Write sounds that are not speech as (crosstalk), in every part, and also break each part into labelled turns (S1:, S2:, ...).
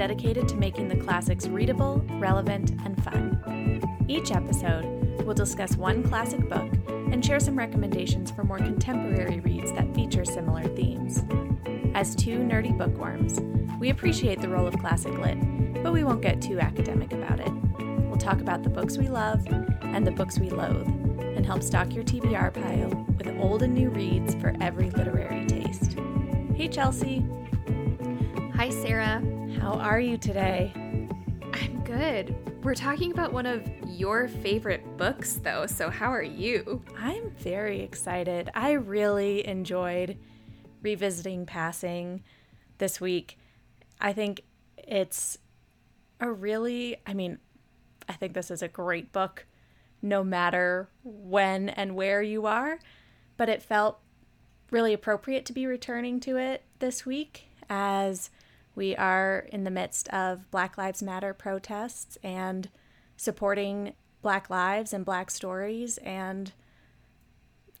S1: dedicated to making the classics readable, relevant, and fun. Each episode, we'll discuss one classic book and share some recommendations for more contemporary reads that feature similar themes. As two nerdy bookworms, we appreciate the role of classic lit, but we won't get too academic about it. We'll talk about the books we love and the books we loathe, and help stock your TBR pile with old and new reads for every literary taste. Hey, Chelsey.
S2: Hi, Sara.
S1: How are you today?
S2: I'm good. We're talking about one of your favorite books, though, so how are you?
S1: I'm very excited. I really enjoyed revisiting Passing this week. I think it's a really, I mean, I think this is a great book no matter when and where you are, but it felt really appropriate to be returning to it this week as we are in the midst of Black Lives Matter protests and supporting Black lives and Black stories. And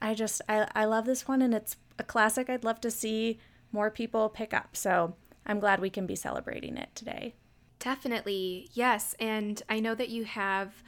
S1: I just, I, I love this one, and it's a classic I'd love to see more people pick up. So I'm glad we can be celebrating it today.
S2: Definitely, yes. And I know that you have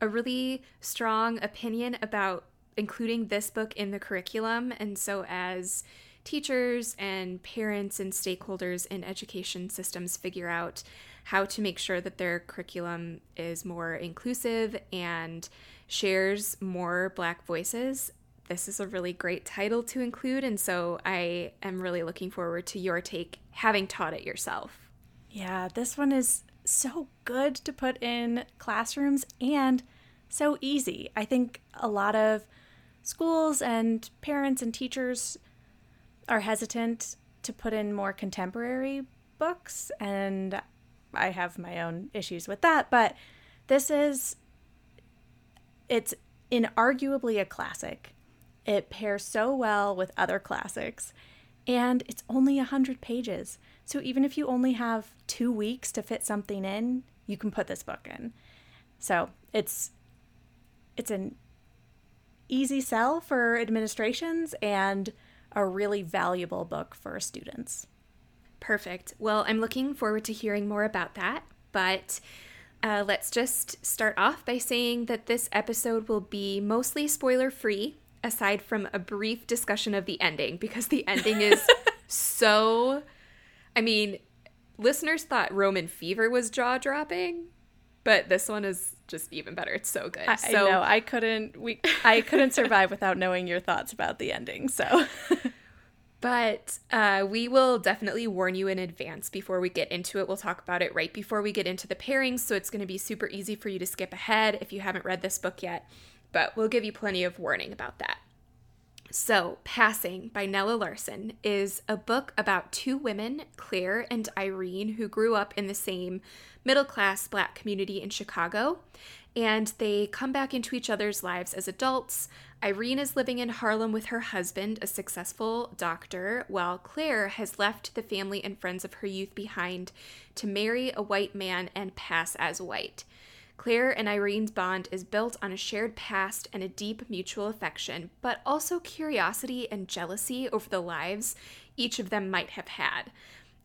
S2: a really strong opinion about including this book in the curriculum. And so, as teachers and parents and stakeholders in education systems figure out how to make sure that their curriculum is more inclusive and shares more Black voices, this is a really great title to include. And so I am really looking forward to your take, having taught it yourself.
S1: Yeah, this one is so good to put in classrooms and so easy. I think a lot of schools and parents and teachers are hesitant to put in more contemporary books, and I have my own issues with that, but this is it's inarguably a classic. It pairs so well with other classics, and it's only 100 pages. So even if you only have 2 weeks to fit something in, you can put this book in. So, it's it's an easy sell for administrations and a really valuable book for students.
S2: Perfect. Well, I'm looking forward to hearing more about that, but uh, let's just start off by saying that this episode will be mostly spoiler free, aside from a brief discussion of the ending, because the ending is (laughs) so. I mean, listeners thought Roman fever was jaw dropping, but this one is just even better. It's so good.
S1: I,
S2: so
S1: I know I couldn't we I couldn't survive without knowing your thoughts about the ending. So (laughs)
S2: But uh, we will definitely warn you in advance before we get into it. We'll talk about it right before we get into the pairings, so it's going to be super easy for you to skip ahead if you haven't read this book yet. But we'll give you plenty of warning about that. So, Passing by Nella Larsen is a book about two women, Clare and Irene, who grew up in the same middle class black community in Chicago. And they come back into each other's lives as adults. Irene is living in Harlem with her husband, a successful doctor, while Clare has left the family and friends of her youth behind to marry a white man and pass as white. Clare and Irene's bond is built on a shared past and a deep mutual affection, but also curiosity and jealousy over the lives each of them might have had.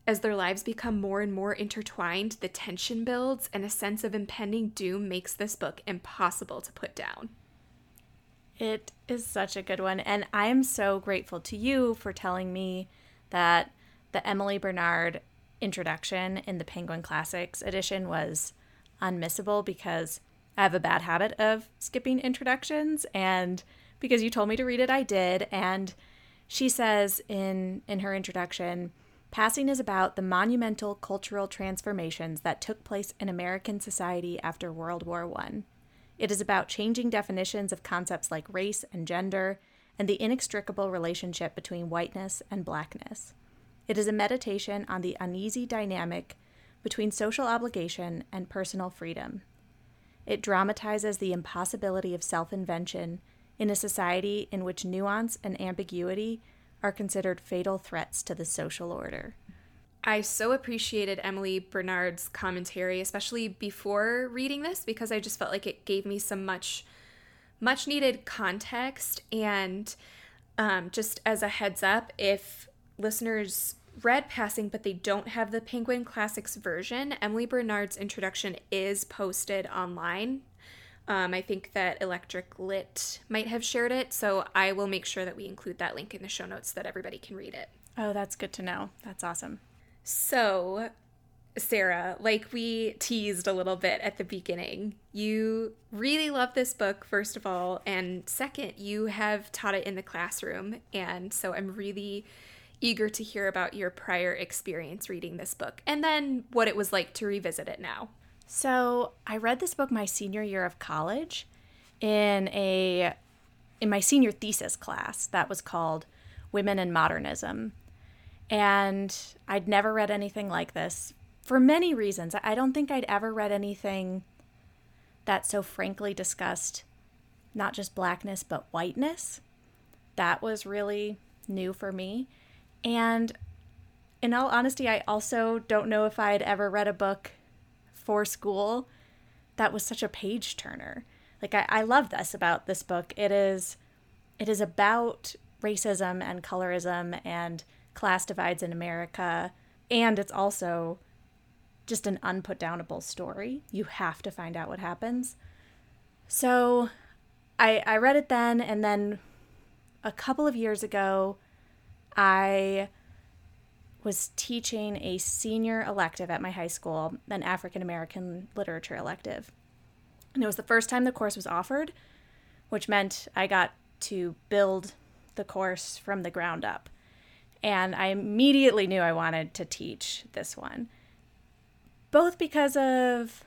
S2: As their lives become more and more intertwined, the tension builds, and a sense of impending doom makes this book impossible to put down.
S1: It is such a good one. And I am so grateful to you for telling me that the Emily Bernard introduction in the Penguin Classics edition was unmissable because I have a bad habit of skipping introductions and because you told me to read it I did and she says in in her introduction passing is about the monumental cultural transformations that took place in American society after World War 1 it is about changing definitions of concepts like race and gender and the inextricable relationship between whiteness and blackness. It is a meditation on the uneasy dynamic between social obligation and personal freedom. It dramatizes the impossibility of self invention in a society in which nuance and ambiguity are considered fatal threats to the social order.
S2: I so appreciated Emily Bernard's commentary, especially before reading this, because I just felt like it gave me some much, much needed context. And um, just as a heads up, if listeners read Passing, but they don't have the Penguin Classics version. Emily Bernard's introduction is posted online. Um, I think that Electric Lit might have shared it, so I will make sure that we include that link in the show notes so that everybody can read it.
S1: Oh, that's good to know. That's awesome.
S2: So, Sara, like we teased a little bit at the beginning, you really love this book, first of all. And second, you have taught it in the classroom. And so I'm really eager to hear about your prior experience reading this book and then what it was like to revisit it now.
S1: So, I read this book my senior year of college in a in my senior thesis class that was called Women in Modernism. And I'd never read anything like this for many reasons. I don't think I'd ever read anything that so frankly discussed not just blackness but whiteness. That was really new for me. And in all honesty, I also don't know if I'd ever read a book for school that was such a page turner. Like I, I love this about this book. It is it is about racism and colorism and class divides in America. And it's also just an unputdownable story. You have to find out what happens. So I I read it then and then a couple of years ago I was teaching a senior elective at my high school, an African American literature elective. And it was the first time the course was offered, which meant I got to build the course from the ground up. And I immediately knew I wanted to teach this one, both because of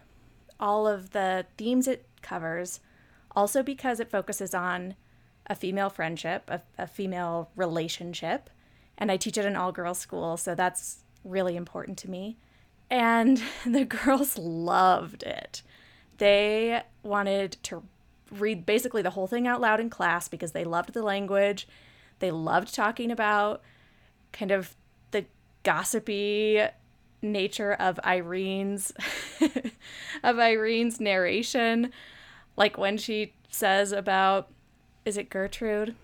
S1: all of the themes it covers, also because it focuses on a female friendship, a, a female relationship, and I teach at an all girls school, so that's really important to me. And (laughs) the girls loved it. They wanted to read basically the whole thing out loud in class because they loved the language. They loved talking about kind of the gossipy nature of Irene's (laughs) of Irene's narration like when she says about is it Gertrude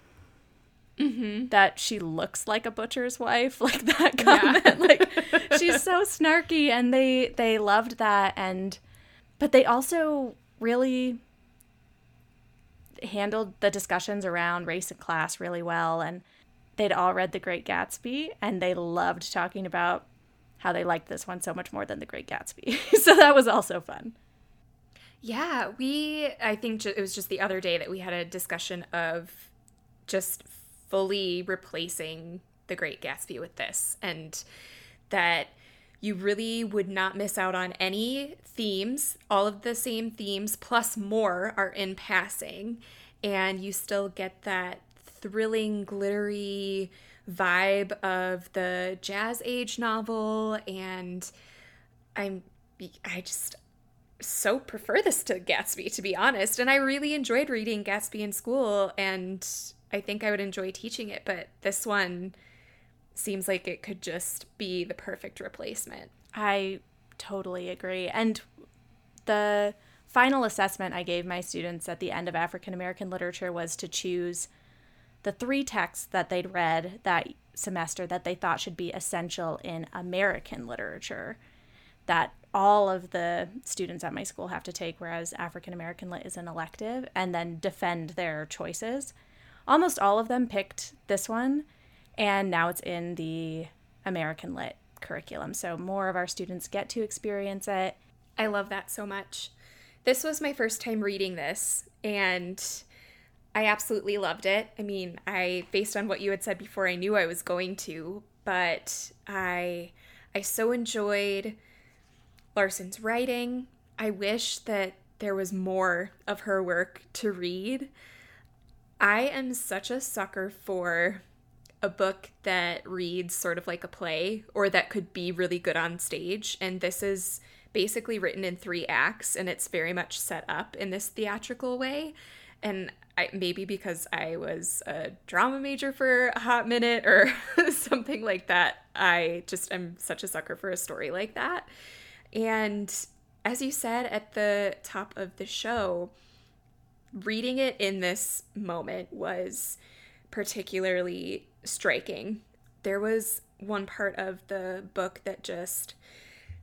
S2: Mm-hmm.
S1: that she looks like a butcher's wife (laughs) like that comment. Yeah. like (laughs) she's so snarky and they they loved that. And but they also really handled the discussions around race and class really well. And they'd all read the great gatsby and they loved talking about how they liked this one so much more than the great gatsby. (laughs) So that was also fun.
S2: Yeah we i think it was just the other day that we had a discussion of just fully replacing The Great Gatsby with this, and that you really would not miss out on any themes. All of the same themes, plus more, are in passing, and you still get that thrilling, glittery vibe of the jazz age novel and i'm i just so prefer this to gatsby to be honest and i really enjoyed reading gatsby in school and I think I would enjoy teaching it, but this one seems like it could just be the perfect replacement.
S1: I totally agree. And the final assessment I gave my students at the end of African American literature was to choose the three texts that they'd read that semester that they thought should be essential in American literature that all of the students at my school have to take, whereas African American lit is an elective, and then defend their choices almost all of them picked this one, and now it's in the American Lit curriculum. So more of our students get to experience it.
S2: I love that so much. This was my first time reading this, and I absolutely loved it. I mean, I based on what you had said before, I knew I was going to, but I I so enjoyed Larsen's writing. I wish that there was more of her work to read. I am such a sucker for a book that reads sort of like a play or that could be really good on stage. And this is basically written in three acts and it's very much set up in this theatrical way. And I, maybe because I was a drama major for a hot minute or (laughs) something like that, I just am such a sucker for a story like that. And as you said at the top of the show, reading it in this moment was particularly striking. There was one part of the book that just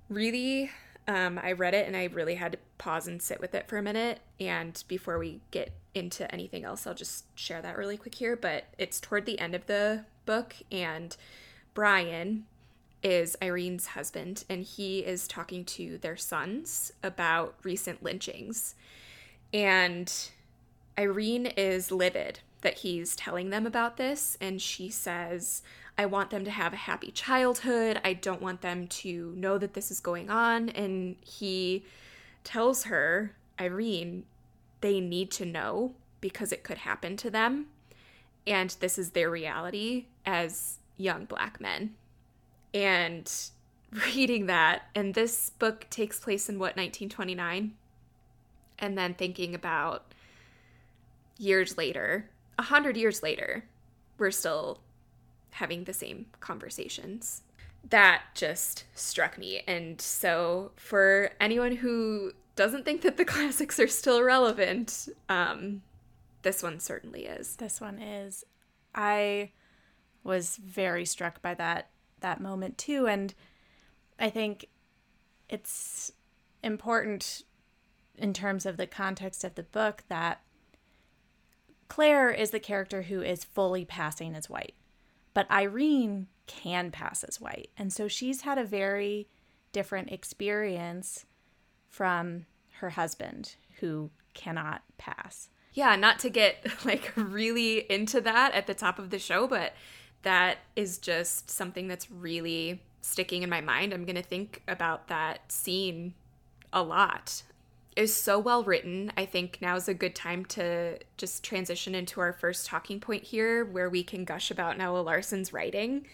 S2: really um, I read it and I really had to pause and sit with it for a minute. And before we get into anything else, I'll just share that really quick here. But it's toward the end of the book, and Brian is Irene's husband, and he is talking to their sons about recent lynchings. And Irene is livid that he's telling them about this, and she says, I want them to have a happy childhood. I don't want them to know that this is going on. And he tells her, Irene, they need to know because it could happen to them. And this is their reality as young black men. And (laughs) reading that, and this book takes place in what, 1929? And then thinking about years later, a hundred years later, we're still having the same conversations. That just struck me. And so, for anyone who doesn't think that the (laughs) classics are still relevant, um, this one certainly is.
S1: This one is. I was very struck by that that moment too, and I think it's important in terms of the context of the book that Clare is the character who is fully passing as white. But Irene can pass as white. And so she's had a very different experience from her husband who cannot pass.
S2: Yeah, not to get (laughs) like really into that at the top of the show, but that is just something that's really sticking in my mind. I'm going to think about that scene a lot is so well written. I think now is a good time to just transition into our first talking point here, where we can gush about Nella Larsen's writing.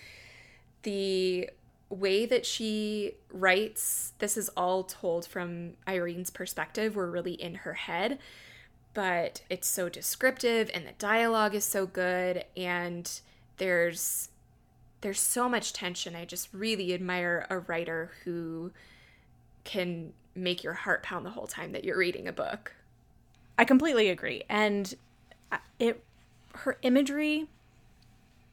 S2: The way that she writes, this is all told from Irene's perspective. We're really in her head, but it's so descriptive, and the dialogue is so good, and there's there's so much tension. I just really admire a writer who can make your heart pound the whole time that you're reading a book.
S1: I completely agree. And uh, it her imagery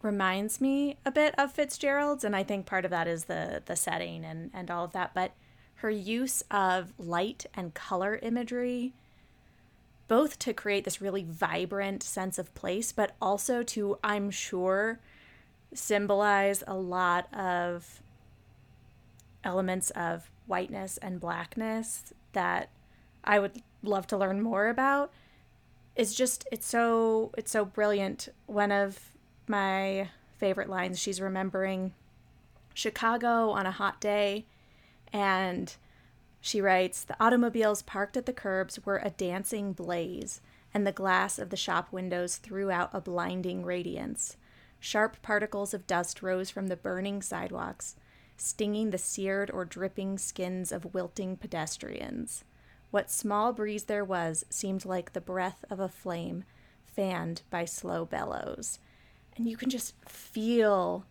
S1: reminds me a bit of Fitzgerald's and I think part of that is the the setting and and all of that, but her use of light and color imagery both to create this really vibrant sense of place, but also to, I'm sure, symbolize a lot of elements of whiteness and blackness that I would love to learn more about is just it's so it's so brilliant. One of my favorite lines she's remembering Chicago on a hot day and she writes the automobiles parked at the curbs were a dancing blaze and the glass of the shop windows threw out a blinding radiance. Sharp particles of dust rose from the burning sidewalks stinging the seared or dripping skins of wilting pedestrians. What small breeze there was seemed like the breath of a flame fanned by slow bellows. And you can just feel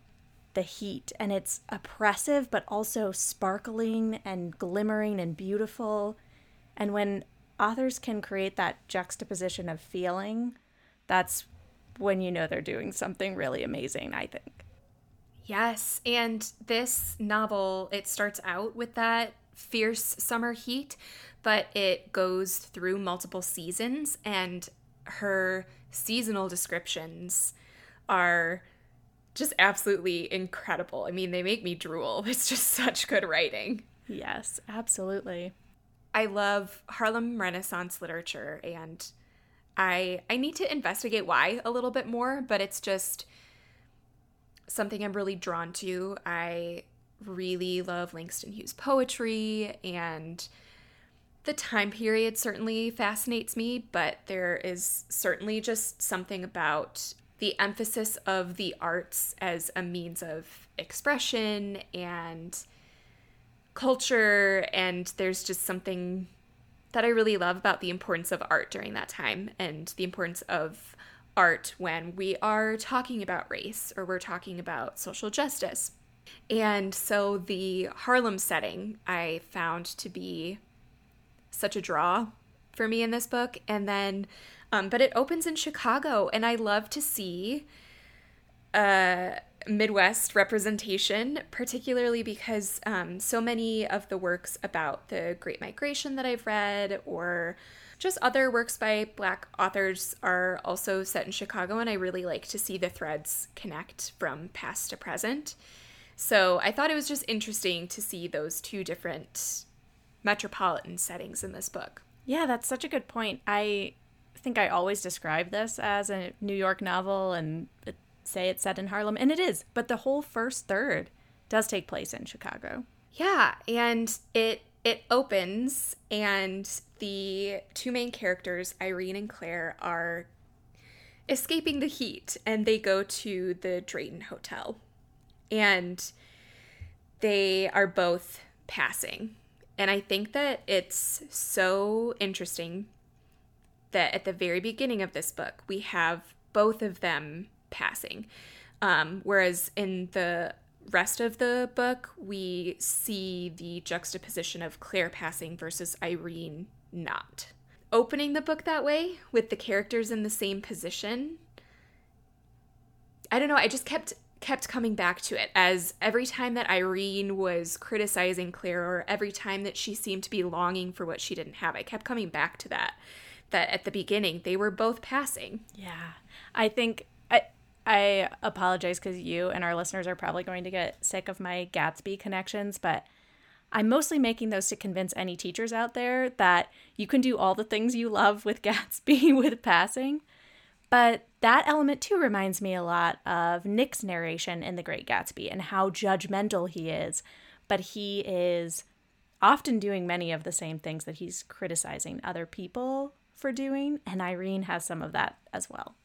S1: the heat, and it's oppressive, but also sparkling and glimmering and beautiful. And when authors can create that juxtaposition of feeling, that's when you know they're doing something really amazing, I think.
S2: Yes, and this novel it starts out with that fierce summer heat, but it goes through multiple seasons and her seasonal descriptions are just absolutely incredible. I mean, they make me drool. (laughs) It's just such good writing.
S1: Yes, absolutely.
S2: I love Harlem Renaissance literature and I I need to investigate why a little bit more, but it's just something I'm really drawn to. I really love Langston Hughes poetry and the time period certainly fascinates me, but there is certainly just something about the emphasis of the arts as a means of expression and culture and there's just something that I really love about the importance of art during that time and the importance of art when we are talking about race or we're talking about social justice. And so the Harlem setting I found to be such a draw for me in this book. And then, um, but it opens in Chicago, and I love to see uh, Midwest representation, particularly because um, so many of the works about the Great Migration that I've read, or just other works by Black authors, are also set in Chicago, and I really like to see the threads connect from past to present. So I thought it was just interesting to see those two different metropolitan settings in this book.
S1: Yeah, that's such a good point. I think I always describe this as a New York novel and say it's set in Harlem, and it is, but the whole first third does take place in Chicago.
S2: Yeah, and it it opens and the two main characters, Irene and Clare, are escaping the heat and they go to the Drayton Hotel. And they are both passing. And I think that it's so interesting that at the very beginning of this book, we have both of them passing. Um, whereas in the rest of the book, we see the juxtaposition of Clare passing versus Irene not. Opening the book that way, with the characters in the same position, I don't know, I just kept kept coming back to it as every time that Irene was criticizing Clare or every time that she seemed to be longing for what she didn't have, I kept coming back to that. That at the beginning they were both passing.
S1: Yeah. I think I apologize because you and our listeners are probably going to get sick of my Gatsby connections, but I'm mostly making those to convince any teachers out there that you can do all the things you love with (laughs) Gatsby with passing. But that element too reminds me a lot of Nick's narration in The Great Gatsby and how judgmental he is. But he is often doing many of the same things that he's criticizing other people for doing. And Irene has some of that as well.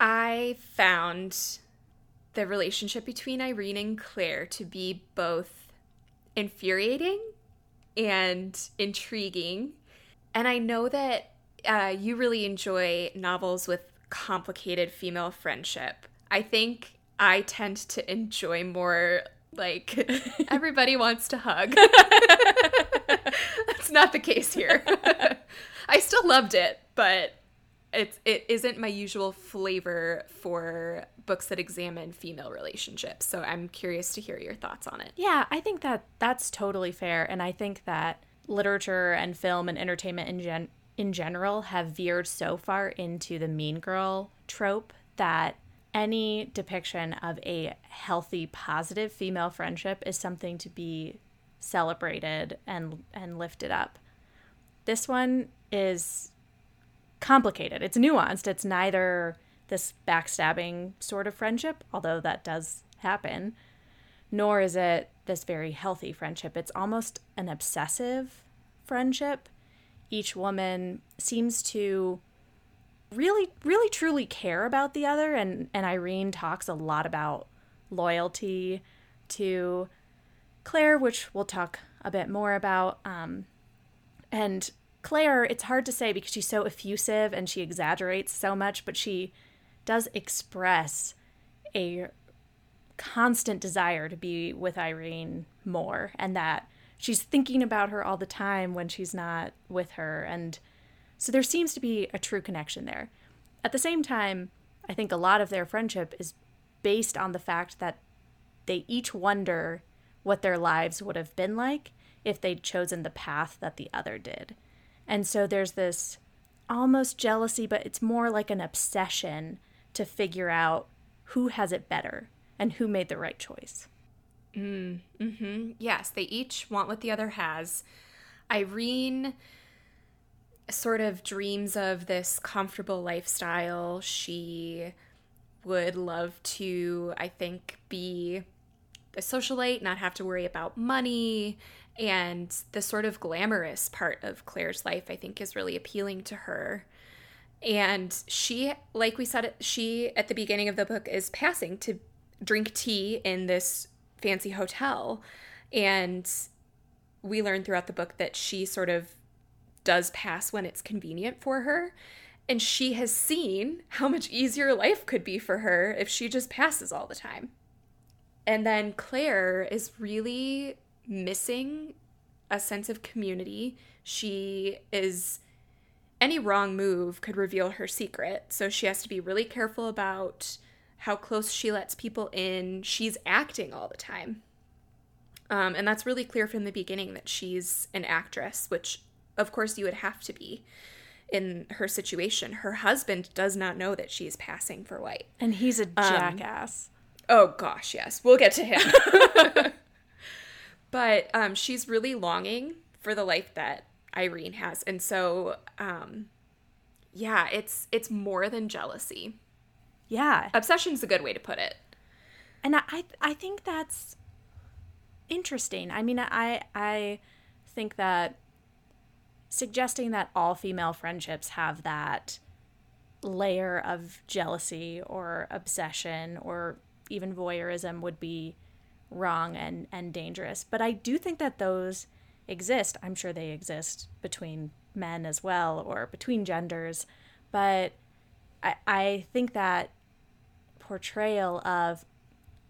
S2: I found the relationship between Irene and Clare to be both infuriating and intriguing. And I know that uh, you really enjoy novels with complicated female friendship. I think I tend to enjoy more like (laughs) everybody wants to hug. (laughs) That's not the case here. (laughs) I still loved it, but it's it isn't my usual flavor for books that examine female relationships. So I'm curious to hear your thoughts on it.
S1: Yeah, I think that that's totally fair and I think that literature and film and entertainment in gen in general have veered so far into the mean girl trope that any depiction of a healthy, positive female friendship is something to be celebrated and and lifted up. This one is complicated. It's nuanced. It's neither this backstabbing sort of friendship, although that does happen, nor is it this very healthy friendship. It's almost an obsessive friendship each woman seems to really really truly care about the other and and Irene talks a lot about loyalty to Clare which we'll talk a bit more about um, and Clare it's hard to say because she's so effusive and she exaggerates so much but she does express a constant desire to be with Irene more and that she's thinking about her all the time when she's not with her. And so there seems to be a true connection there. At the same time, I think a lot of their friendship is based on the fact that they each wonder what their lives would have been like if they'd chosen the path that the other did. And so there's this almost jealousy, but it's more like an obsession to figure out who has it better and who made the right choice.
S2: Mm, hmm Yes, they each want what the other has. Irene sort of dreams of this comfortable lifestyle. She would love to, I think, be a socialite, not have to worry about money. And the sort of glamorous part of Clare's life, I think, is really appealing to her. And she, like we said, she at the beginning of the book is passing to drink tea in this fancy hotel. And we learn throughout the book that she sort of does pass when it's convenient for her. And she has seen how much easier life could be for her if she just passes all the time. And then Clare is really missing a sense of community. She is any wrong move could reveal her secret. So she has to be really careful about how close she lets people in. She's acting all the time. Um, and that's really clear from the beginning that she's an actress, which of course you would have to be in her situation. Her husband does not know that she's passing for white.
S1: And he's a jackass.
S2: Um, oh gosh, yes. We'll get to him. (laughs) but um, she's really longing for the life that Irene has. And so um, yeah, it's it's more than jealousy.
S1: Yeah.
S2: Obsession's a good way to put it.
S1: And I I think that's interesting. I mean, I I think that suggesting that all female friendships have that layer of jealousy or obsession or even voyeurism would be wrong and and dangerous. But I do think that those exist. I'm sure they exist between men as well or between genders. But I I think that portrayal of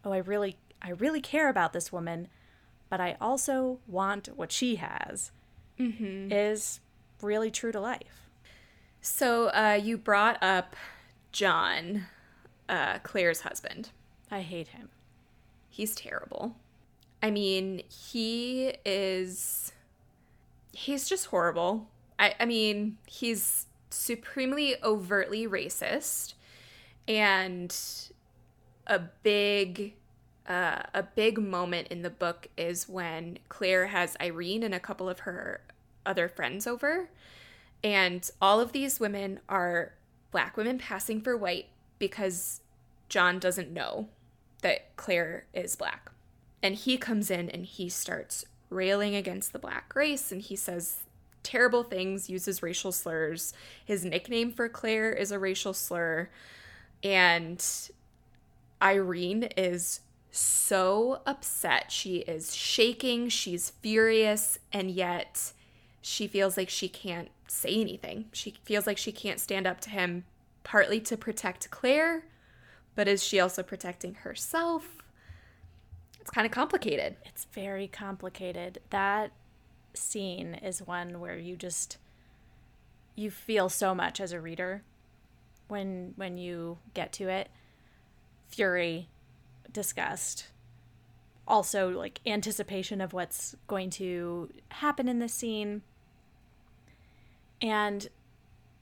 S1: oh I really I really care about this woman, but I also want what she has mm-hmm. is really true to life.
S2: So uh, you brought up John, uh, Clare's husband.
S1: I hate him.
S2: He's terrible. I mean, he is. He's just horrible. I, I mean, he's supremely overtly racist and a big uh, a big moment in the book is when Clare has Irene and a couple of her other friends over and all of these women are black women passing for white because John doesn't know that Clare is black. And he comes in and he starts railing against the black race and he says terrible things, uses racial slurs. His nickname for Clare is a racial slur. And Irene is so upset. She is shaking, she's furious, and yet she feels like she can't say anything. She feels like she can't stand up to him, partly to protect Clare, but is she also protecting herself? It's kind of complicated.
S1: It's very complicated. That scene is one where you just you feel so much as a reader when when you get to it fury disgust also like anticipation of what's going to happen in this scene and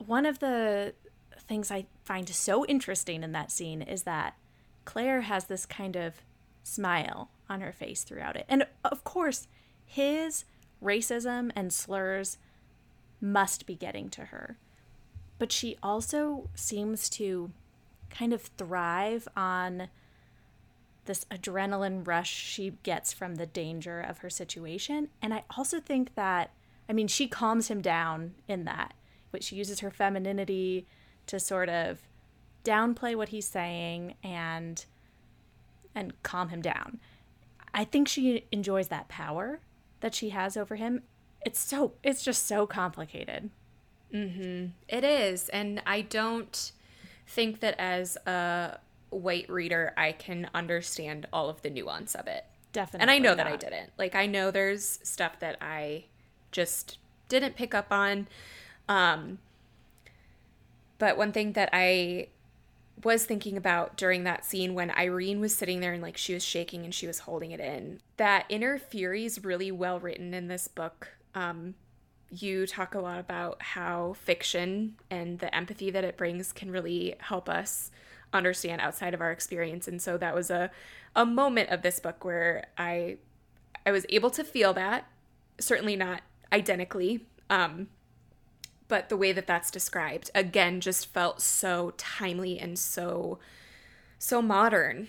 S1: one of the things i find so interesting in that scene is that clare has this kind of smile on her face throughout it and of course his racism and slurs must be getting to her. But she also seems to kind of thrive on this adrenaline rush she gets from the danger of her situation. And I also think that, I mean, she calms him down in that, but she uses her femininity to sort of downplay what he's saying and and calm him down. I think she enjoys that power that she has over him. It's so it's just so complicated.
S2: Mm-hmm. It is. And i don't think that as a white reader i can understand all of the nuance of it.
S1: Definitely
S2: and i know not. that i didn't. Like i know there's stuff that i just didn't pick up on. Um but one thing that i was thinking about during that scene when Irene was sitting there and like she was shaking and she was holding it in. That inner fury is really well written in this book. Um, you talk a lot about how fiction and the empathy that it brings can really help us understand outside of our experience. And so that was a a moment of this book where I I was able to feel that, certainly not identically, um, but the way that that's described again just felt so timely and so so modern.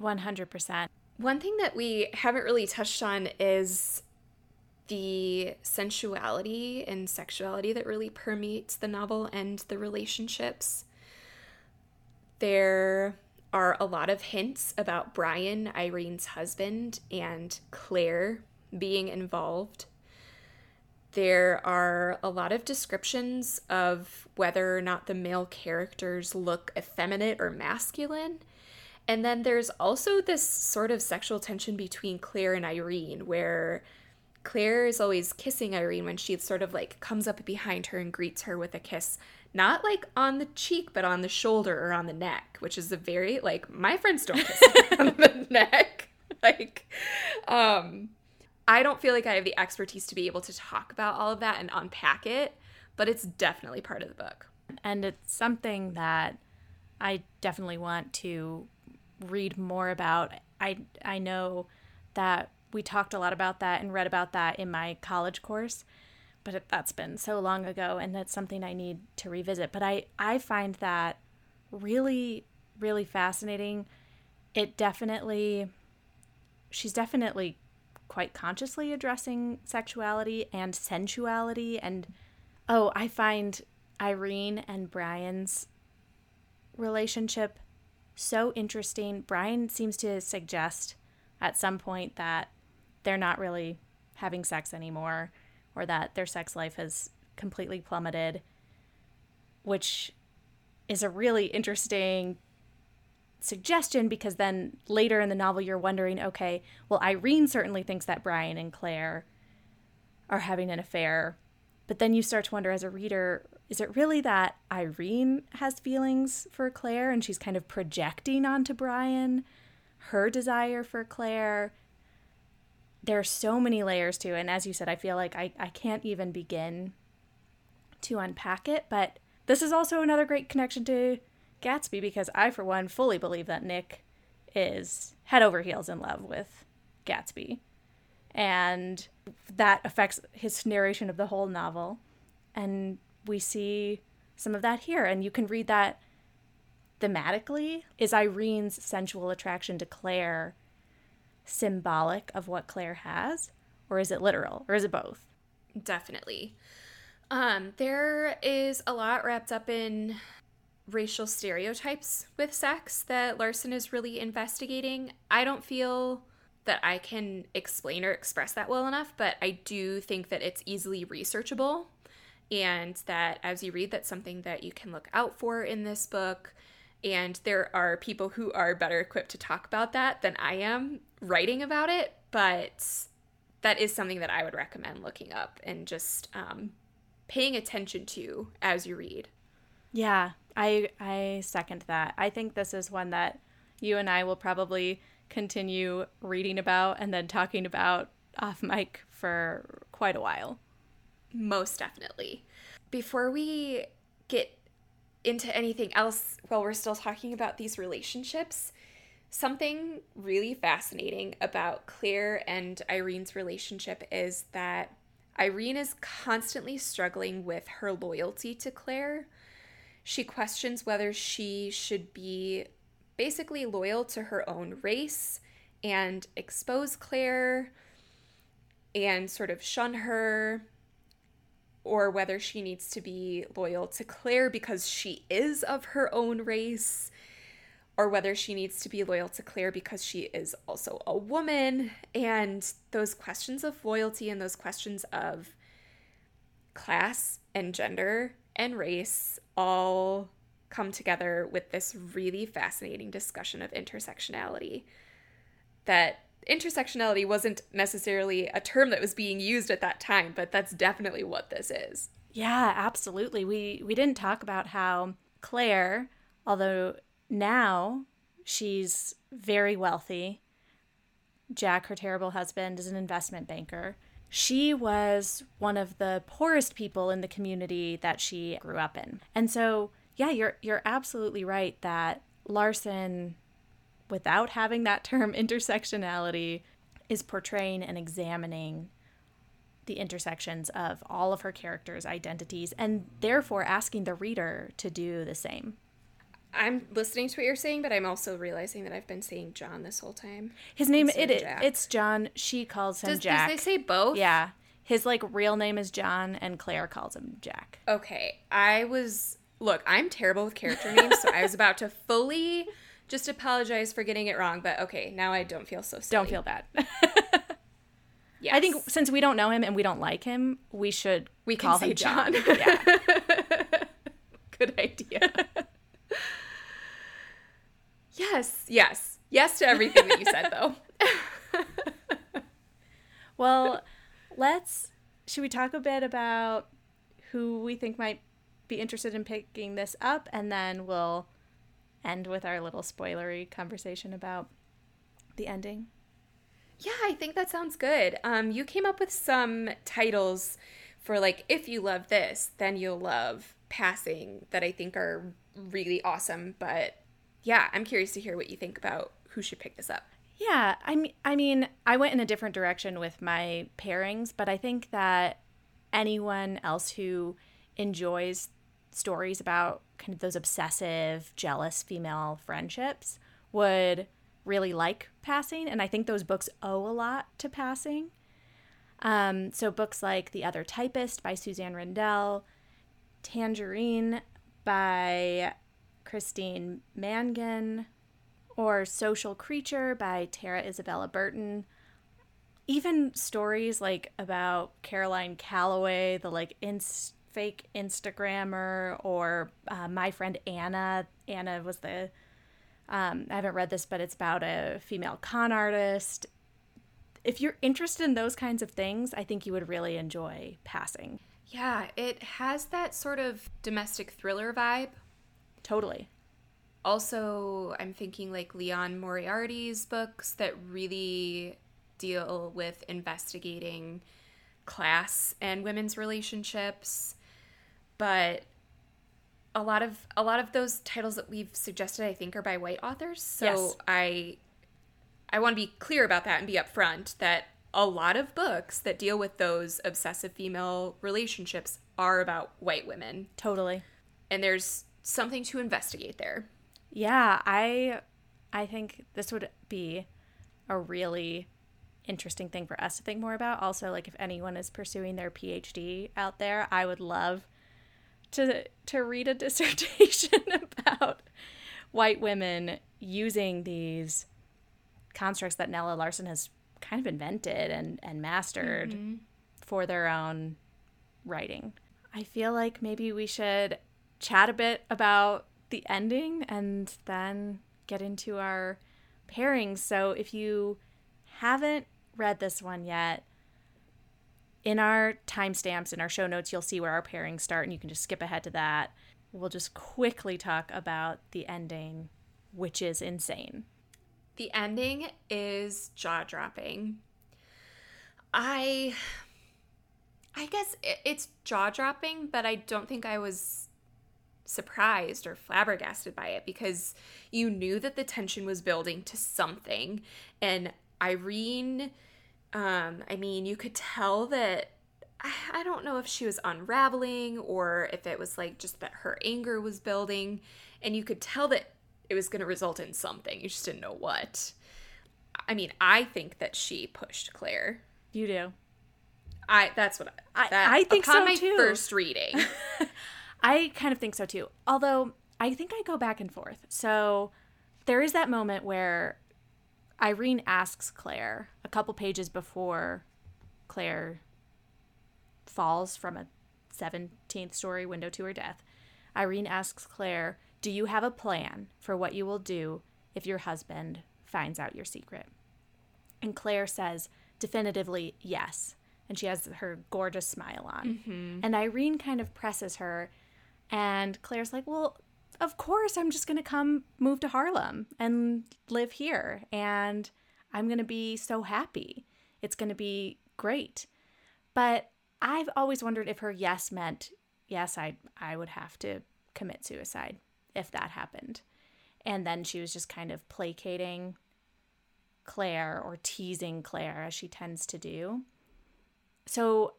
S1: 100%
S2: one thing that we haven't really touched on is the sensuality and sexuality that really permeates the novel and the relationships. There are a lot of hints about Brian, Irene's husband, and Clare being involved there are a lot of descriptions of whether or not the male characters look effeminate or masculine. And then there's also this sort of sexual tension between Clare and Irene, where Clare is always kissing Irene when she sort of like comes up behind her and greets her with a kiss, not like on the cheek, but on the shoulder or on the neck, which is a very like my friends don't kiss (laughs) on the neck. Like, um, I don't feel like I have the expertise to be able to talk about all of that and unpack it, but it's definitely part of the book.
S1: And it's something that I definitely want to read more about. I I know that we talked a lot about that and read about that in my college course, but it, that's been so long ago and that's something I need to revisit. But I I find that really really fascinating. It definitely she's definitely quite consciously addressing sexuality and sensuality and oh, I find Irene and Brian's relationship so interesting. Brian seems to suggest at some point that they're not really having sex anymore or that their sex life has completely plummeted, which is a really interesting suggestion because then later in the novel you're wondering okay, well, Irene certainly thinks that Brian and Clare are having an affair. But then you start to wonder as a reader, is it really that Irene has feelings for Clare and she's kind of projecting onto Brian her desire for Clare? There are so many layers to it. And as you said, I feel like I, I can't even begin to unpack it. But this is also another great connection to Gatsby because I, for one, fully believe that Nick is head over heels in love with Gatsby. And that affects his narration of the whole novel. And we see some of that here. And you can read that thematically. Is Irene's sensual attraction to Clare symbolic of what Clare has? Or is it literal? Or is it both?
S2: Definitely. Um, there is a lot wrapped up in racial stereotypes with sex that Larsen is really investigating. I don't feel that I can explain or express that well enough, but I do think that it's easily researchable and that as you read that's something that you can look out for in this book and there are people who are better equipped to talk about that than I am writing about it, but that is something that I would recommend looking up and just um, paying attention to as you read.
S1: Yeah, I I second that. I think this is one that you and I will probably continue reading about and then talking about off mic for quite a while.
S2: Most definitely. Before we get into anything else while we're still talking about these relationships, something really fascinating about Clare and Irene's relationship is that Irene is constantly struggling with her loyalty to Clare. She questions whether she should be basically loyal to her own race and expose Clare and sort of shun her, or whether she needs to be loyal to Clare because she is of her own race, or whether she needs to be loyal to Clare because she is also a woman. And those questions of loyalty and those questions of class and gender and race all come together with this really fascinating discussion of intersectionality. That intersectionality wasn't necessarily a term that was being used at that time, but that's definitely what this is.
S1: Yeah, absolutely. We we didn't talk about how Clare, although now she's very wealthy, Jack, her terrible husband, is an investment banker. She was one of the poorest people in the community that she grew up in. And so yeah, you're you're absolutely right that Larsen without having that term (laughs) intersectionality, is portraying and examining the intersections of all of her characters' identities and therefore asking the reader to do the same.
S2: I'm listening to what you're saying, but I'm also realizing that I've been saying John this whole time.
S1: His name it, it it's John. She calls him
S2: Does,
S1: Jack.
S2: Does they say both?
S1: Yeah. His like real name is John and Clare calls him Jack.
S2: Okay. I was look, I'm terrible with character names, so I was about to fully just apologize for getting it wrong, but okay, now I don't feel so silly.
S1: Don't feel bad. yes. (laughs) I think since we don't know him and we don't like him, we should
S2: we
S1: call
S2: him
S1: John.
S2: John. (laughs)
S1: yeah. (laughs)
S2: Good idea. Yes, yes. Yes to everything that you said though. (laughs)
S1: well, let's should we talk a bit about who we think might be interested in picking this up and then we'll end with our little spoilery conversation about the ending.
S2: Yeah, I think that sounds good. Um, you came up with some titles for like if you love this, then you'll love passing that I think are really awesome. But yeah, I'm curious to hear what you think about who should pick this up.
S1: Yeah, I mean, I mean, I went in a different direction with my pairings, but I think that anyone else who enjoys stories about kind of those obsessive, jealous female friendships would really like Passing, and I think those books owe a lot to Passing. Um, so books like The Other Typist by Suzanne Rindell, Tangerine by Christine Mangan, or Social Creature by Tara Isabella Burton. Even stories like about Caroline Calloway, the like inst- fake Instagrammer, or uh, my friend Anna. Anna was the um, I haven't read this, but it's about a female con artist. If you're interested in those kinds of things, I think you would really enjoy Passing.
S2: Yeah, it has that sort of domestic thriller vibe.
S1: Totally.
S2: Also, I'm thinking like Liane Moriarty's books that really deal with investigating class and women's relationships. But a lot of a lot of those titles that we've suggested I think are by white authors. So yes. I I want to be clear about that and be upfront that a lot of books that deal with those obsessive female relationships are about white women.
S1: Totally.
S2: And there's something to investigate there.
S1: Yeah, I I think this would be a really interesting thing for us to think more about. Also, like if anyone is pursuing their PhD out there, I would love to to read a (laughs) dissertation (laughs) about white women using these constructs that Nella Larsen has kind of invented and, and mastered mm-hmm. for their own writing. I feel like maybe we should chat a bit about the ending and then get into our pairings. So if you haven't read this one yet, in our timestamps in our show notes, you'll see where our pairings start, and you can just skip ahead to that. We'll just quickly talk about the ending, which is insane.
S2: The ending is jaw dropping. I I guess it's jaw dropping, but I don't think I was surprised or flabbergasted by it because you knew that the tension was building to something. And Irene um, I mean, you could tell that I don't know if she was unraveling or if it was like just that her anger was building, and you could tell that it was going to result in something. You just didn't know what. I mean, I think that she pushed Clare.
S1: You do.
S2: I that's what
S1: I that, I, I think upon so
S2: my
S1: too.
S2: First reading, (laughs)
S1: I kind of think so too. Although I think I go back and forth. So there is that moment where Irene asks Clare a couple pages before Clare falls from a 17th story window to her death. Irene asks Clare, Do you have a plan for what you will do if your husband finds out your secret? And Clare says definitively yes. And she has her gorgeous smile on. Mm-hmm. And Irene kind of presses her, and Clare's like, Well, of course I'm just going to come move to Harlem and live here and I'm going to be so happy. It's going to be great. But I've always wondered if her yes meant yes, I I would have to commit suicide if that happened. And then she was just kind of placating Clare or teasing Clare as she tends to do. So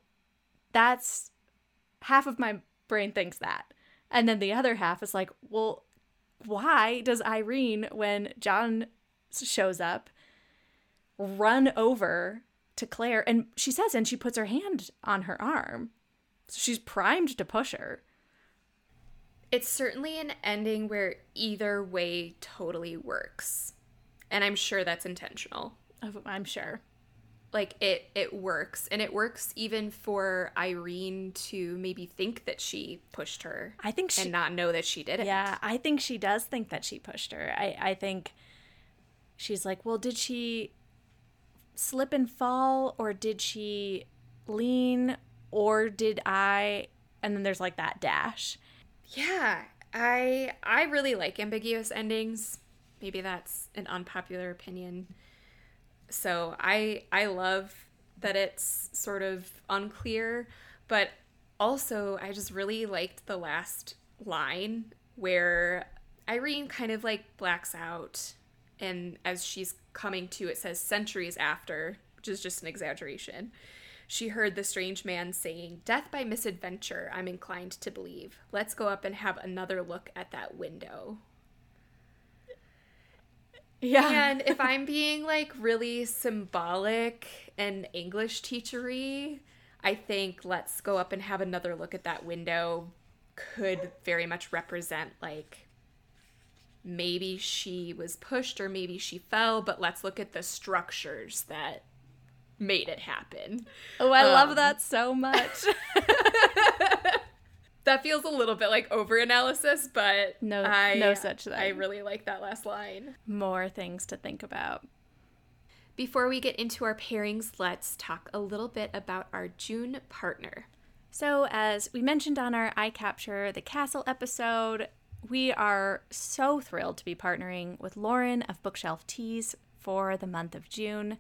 S1: that's half of my brain thinks that. And then the other half is like, well, why does Irene, when John shows up, run over to Clare? And she says, and she puts her hand on her arm. So she's primed to push her.
S2: It's certainly an ending where either way totally works. And I'm sure that's intentional.
S1: Oh, I'm sure
S2: like it it works and it works even for Irene to maybe think that she pushed her
S1: I think she
S2: and not know that she did it.
S1: Yeah, I think she does think that she pushed her. I I think she's like, "Well, did she slip and fall or did she lean or did I and then there's like that dash.
S2: Yeah, I I really like ambiguous endings. Maybe that's an unpopular opinion. So I I love that it's sort of unclear, but also I just really liked the last line where Irene kind of like blacks out and as she's coming to it says centuries after, which is just an exaggeration. She heard the strange man saying, Death by misadventure, I'm inclined to believe. Let's go up and have another look at that window.
S1: Yeah.
S2: And if I'm being like really symbolic and English teachery, I think let's go up and have another look at that window could very much represent like maybe she was pushed or maybe she fell, but let's look at the structures that made it happen.
S1: Oh, I um, love that so much. (laughs)
S2: that feels a little bit like over analysis, but
S1: no, I, no such thing.
S2: I really like that last line.
S1: More things to think about.
S2: Before we get into our pairings, let's talk a little bit about our June partner.
S1: So, as we mentioned on our I Capture the Castle episode, we are so thrilled to be partnering with Lauren of Bookshelf Tees for the month of June.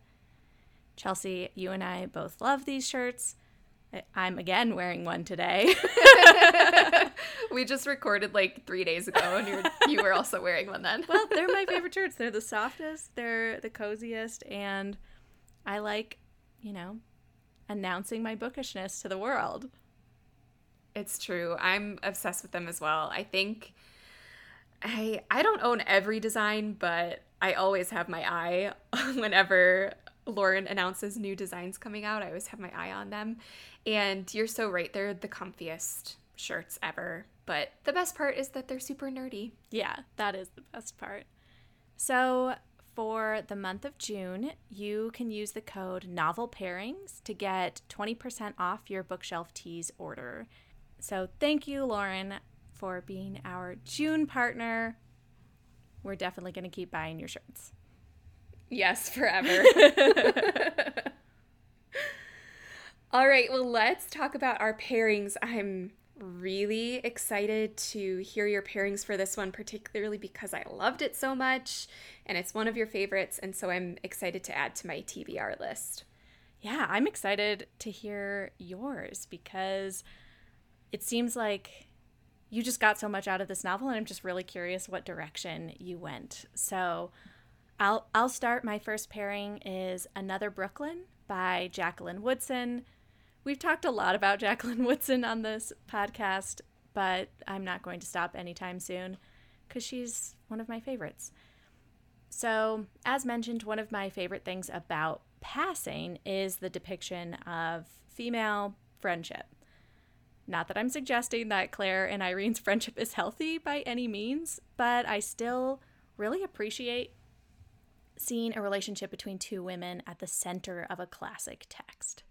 S1: Chelsey, you and I both love these shirts. I'm again wearing one today. (laughs)
S2: we just recorded like three days ago, and you were, you were also wearing one then.
S1: well, they're my (laughs) favorite shirts. They're the softest, they're the coziest, and I like, you know, announcing my bookishness to the world.
S2: It's true. I'm obsessed with them as well. I think I I don't own every design, but I always have my eye (laughs) whenever Lauren announces new designs coming out. I always have my eye on them. And you're so right. They're the comfiest shirts ever. But the best part is that they're super nerdy.
S1: Yeah, that is the best part. So, for the month of June, you can use the code Novel Pairings to get 20% off your bookshelf tees order. So, thank you, Lauren, for being our June partner. We're definitely going to keep buying your shirts.
S2: Yes, forever. (laughs) All right, well, let's talk about our pairings. I'm really excited to hear your pairings for this one, particularly because I loved it so much and it's one of your favorites. And so I'm excited to add to my TBR list.
S1: Yeah, I'm excited to hear yours because it seems like you just got so much out of this novel, and I'm just really curious what direction you went. So, I'll I'll start. My first pairing is Another Brooklyn by Jacqueline Woodson. We've talked a lot about (laughs) Jacqueline Woodson on this podcast, but I'm not going to stop anytime soon because she's one of my favorites. So, as mentioned, one of my favorite things about passing is the depiction of female friendship. Not that I'm suggesting that Clare and Irene's (laughs) friendship is healthy by any means, but I still really appreciate seeing a relationship between two women at the center of a classic text.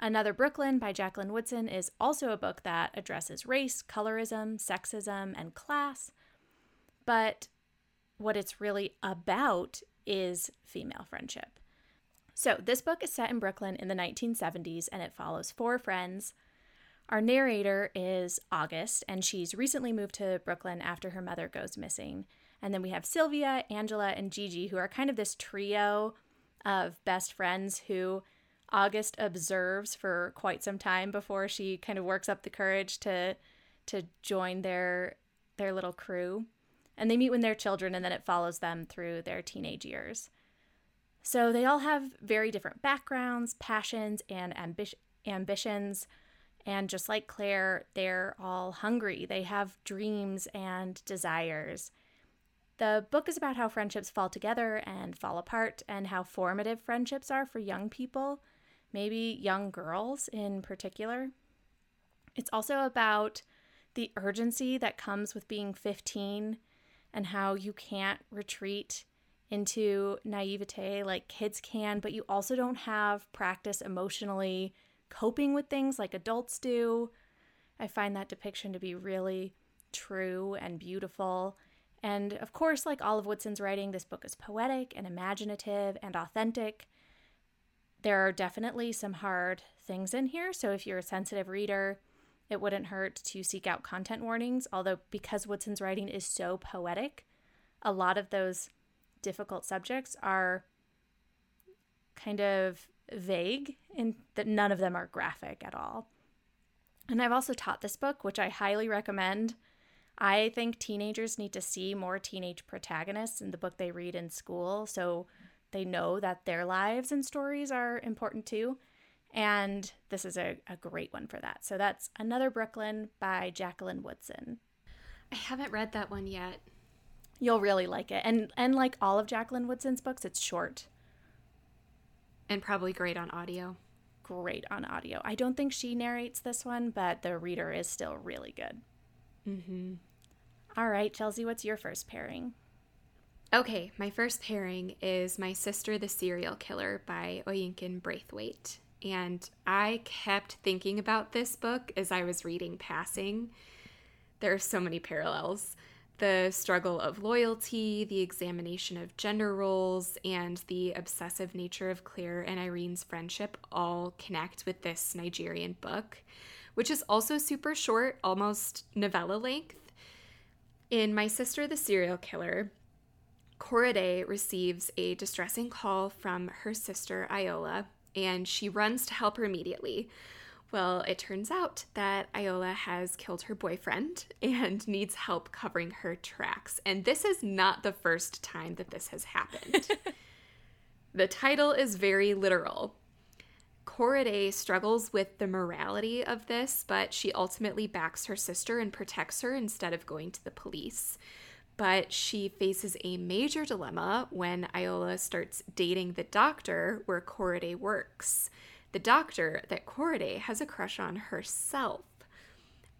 S1: Another Brooklyn by Jacqueline Woodson is also a book that addresses race, colorism, sexism, and class. But what it's really about is female friendship. So, this book is set in Brooklyn in the 1970s and it follows four friends our narrator is August, and she's recently moved to Brooklyn after her mother goes missing. And then we have Sylvia, Angela, and Gigi, who are kind of this trio of best friends who August observes for quite some time before she kind of works up the courage to to join their their little crew. And they meet when they're children and then it follows them through their teenage years. So they all have very different backgrounds, passions, and ambi- ambitions. And just like Clare, they're all hungry. They have dreams and desires. The book is about how friendships fall together and fall apart, and how formative friendships are for young people, maybe young girls in particular. It's also about the urgency that comes with being 15 and how you can't retreat into naivete like kids can, but you also don't have practice emotionally coping with things like adults do. I find that depiction to be really true and beautiful. And of course, like all of Woodson's writing, this book is poetic and imaginative and authentic. There are definitely some hard things in here. So if you're a sensitive reader, it wouldn't hurt to seek out content warnings. Although, because Woodson's writing is so poetic, a lot of those difficult subjects are kind of vague in that none of them are graphic at all. And I've also taught this book, which I highly recommend. I think teenagers need to see more teenage protagonists in the book they read in school so they know that their lives and stories are important too. And this is a, a great one for that. So that's Another Brooklyn by Jacqueline Woodson.
S2: I haven't read that one yet.
S1: You'll really like it. And and like all of Jacqueline Woodson's books, it's short.
S2: And probably great on audio.
S1: Great on audio. I don't think she narrates this one, but the reader is still really good.
S2: Mm-hmm.
S1: All right, Chelsey, what's your first pairing?
S2: Okay, my first pairing is My Sister the Serial Killer by Oyinkan Braithwaite. And I kept thinking about this book as I was reading Passing. There are so many parallels. The struggle of loyalty, the examination of gender roles, and the obsessive nature of Clare and Irene's friendship all connect with this Nigerian book, which is also super short, almost novella length. In My Sister the Serial Killer, Korede receives a distressing call from her sister Ayoola, and she runs to help her immediately. Well, it turns out that Ayoola has killed her boyfriend and (laughs) needs help covering her tracks. And this is not the first time that this has happened. (laughs) the title is very literal. Korede struggles with the morality of this, but she ultimately backs her sister and protects her instead of going to the police. But she faces a major dilemma when Ayoola starts dating the doctor where Korede works. The doctor that Korede has a crush on herself.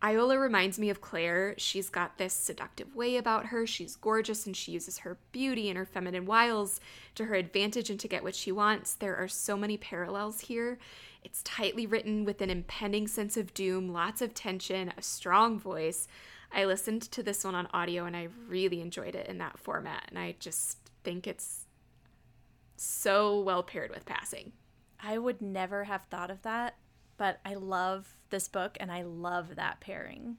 S2: Ayoola reminds me of Clare. She's got this seductive way about her. She's gorgeous and she uses her beauty and her feminine wiles to her advantage and to get what she wants. There are so many parallels here. It's tightly written with an impending sense of doom, lots of tension, a strong voice. I listened to this one on audio and I really enjoyed it in that format. And I just think it's so well paired with passing.
S1: I would never have thought of that, but I love this book and I love that pairing.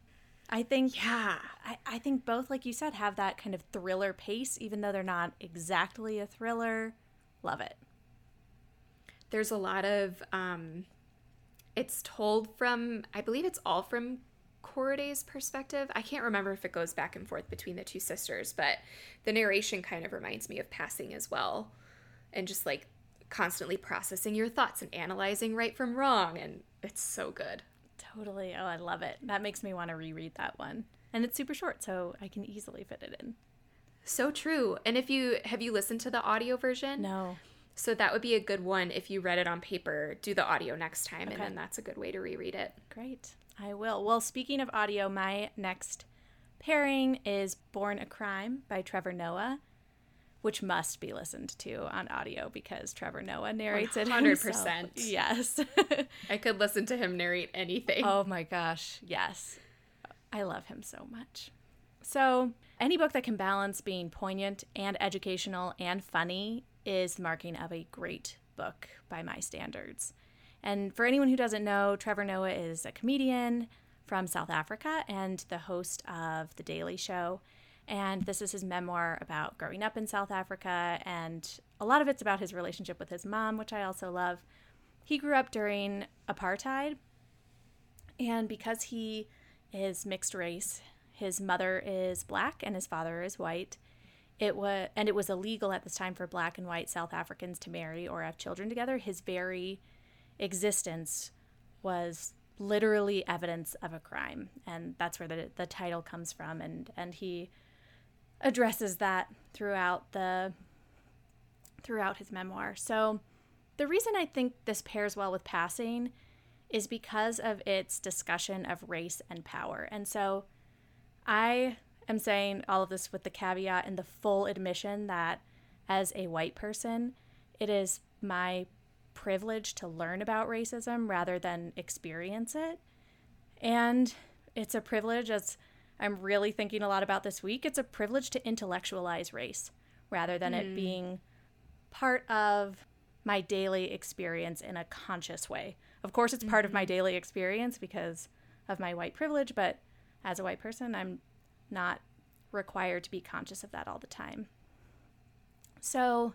S1: I think
S2: yeah,
S1: I, I think both, like you said, have that kind of thriller pace, even though they're not exactly a thriller. Love it.
S2: There's a lot of um it's told from I believe it's all from Korede's perspective. I can't remember if it goes back and forth between the two sisters, but the narration kind of reminds me of passing as well. And just like constantly processing your thoughts and analyzing right from wrong. And it's so good.
S1: Totally. Oh, I love it. That makes me want to reread that one. And it's super short, so I can easily fit it in.
S2: So true. And if you have you listened to the audio version?
S1: No.
S2: So that would be a good one if you read it on paper. Do the audio next time, okay. and then that's a good way to reread it.
S1: Great. I will. Well, speaking of audio, my next pairing is Born a Crime by Trevor Noah, which must be listened to on audio because Trevor Noah narrates 100%. it 100%. Yes. (laughs)
S2: I could listen to him narrate anything.
S1: Oh my gosh. Yes. I love him so much. So, any book that can balance being poignant and educational and funny is the marking of a great book by my standards. And for anyone who doesn't know, Trevor Noah is a comedian from South Africa and the host of The Daily Show. And this is his memoir about growing up in South Africa. And a lot of it's about his relationship with his mom, which I also love. He grew up during apartheid. And because he is mixed race, his mother is black and his father is white. It was and it was illegal at this time for black and white South Africans to marry or have children together. His very existence was literally evidence of a crime, and that's where the the title comes from. And and he addresses that throughout the throughout his memoir. So the reason I think this pairs well with passing is because of its discussion of race and power. And so I am saying all of this with the caveat and the full admission that as a white person, it is my privilege to learn about racism rather than experience it. And it's a privilege, as I'm really thinking a lot about this week, it's a privilege to intellectualize race rather than mm. it hmm. being part of my daily experience in a conscious way. Of course, it's part of my daily experience because of my white privilege, but as a white person, I'm not required to be conscious of that all the time. So,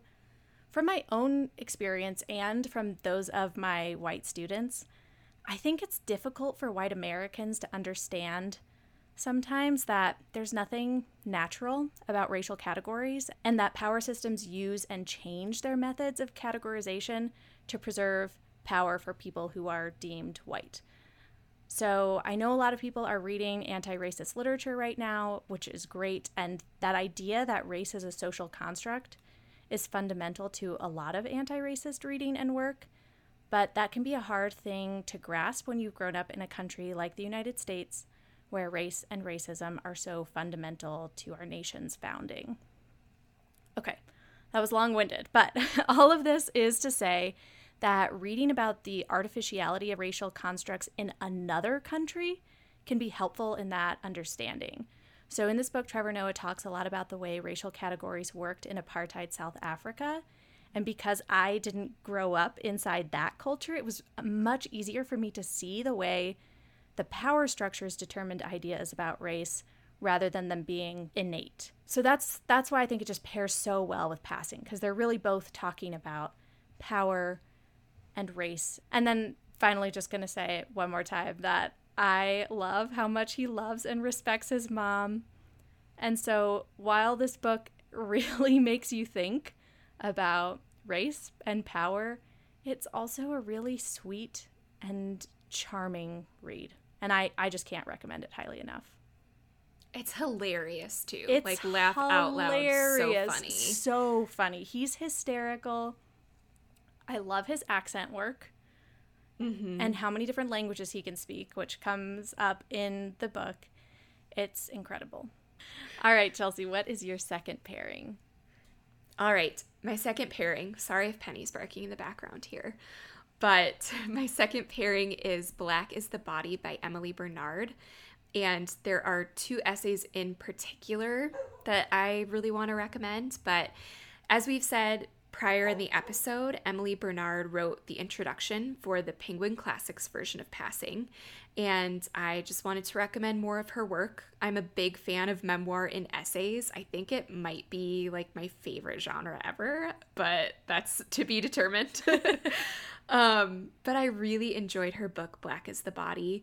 S1: from my own experience and from those of my white students, I think it's difficult for white Americans to understand sometimes that there's nothing natural about racial categories and that power systems use and change their methods of categorization to preserve power for people who are deemed white. So, I know a lot of people are reading anti racist literature right now, which is great. And that idea that race is a social construct is fundamental to a lot of anti racist reading and work. But that can be a hard thing to grasp when you've grown up in a country like the United States, where race and racism are so fundamental to our nation's founding. Okay, that was long winded, but (laughs) all of this is to say that reading about the artificiality of racial constructs in another country can be helpful in that understanding. So, in this book, Trevor Noah talks a lot about the way racial categories worked in apartheid South Africa. And because I didn't grow up inside that culture, it was much easier for me to see the way the power structures determined ideas about race rather than them being innate. So that's that's why I think it just pairs so well with passing because they're really both talking about power and race. And then finally just going to say one more time that I love how much he loves and respects his mom. And so while this book (laughs) really makes you think about race and power, it's also a really sweet and charming read. And I, I just can't recommend it highly enough.
S2: It's hilarious too.
S1: It's
S2: like laugh out loud. So funny.
S1: So funny. He's hysterical. I love his accent work mm-hmm. and how many different languages he can speak, which comes up in the book. It's incredible. All right, Chelsey, what is your second pairing?
S2: All right, my second pairing. Sorry if Penny's barking in the background here. But (laughs) my second pairing is Black is the Body by Emily Bernard. And there are two essays in particular that I really want to recommend. But as we've said, Prior in the episode, Emily Bernard wrote the introduction for the Penguin Classics version of Passing, and I just wanted to recommend more of her work. I'm a big fan of memoir in essays. I think it might be like my favorite genre ever, but that's to be determined. (laughs) um, but I really enjoyed her book, Black is the Body.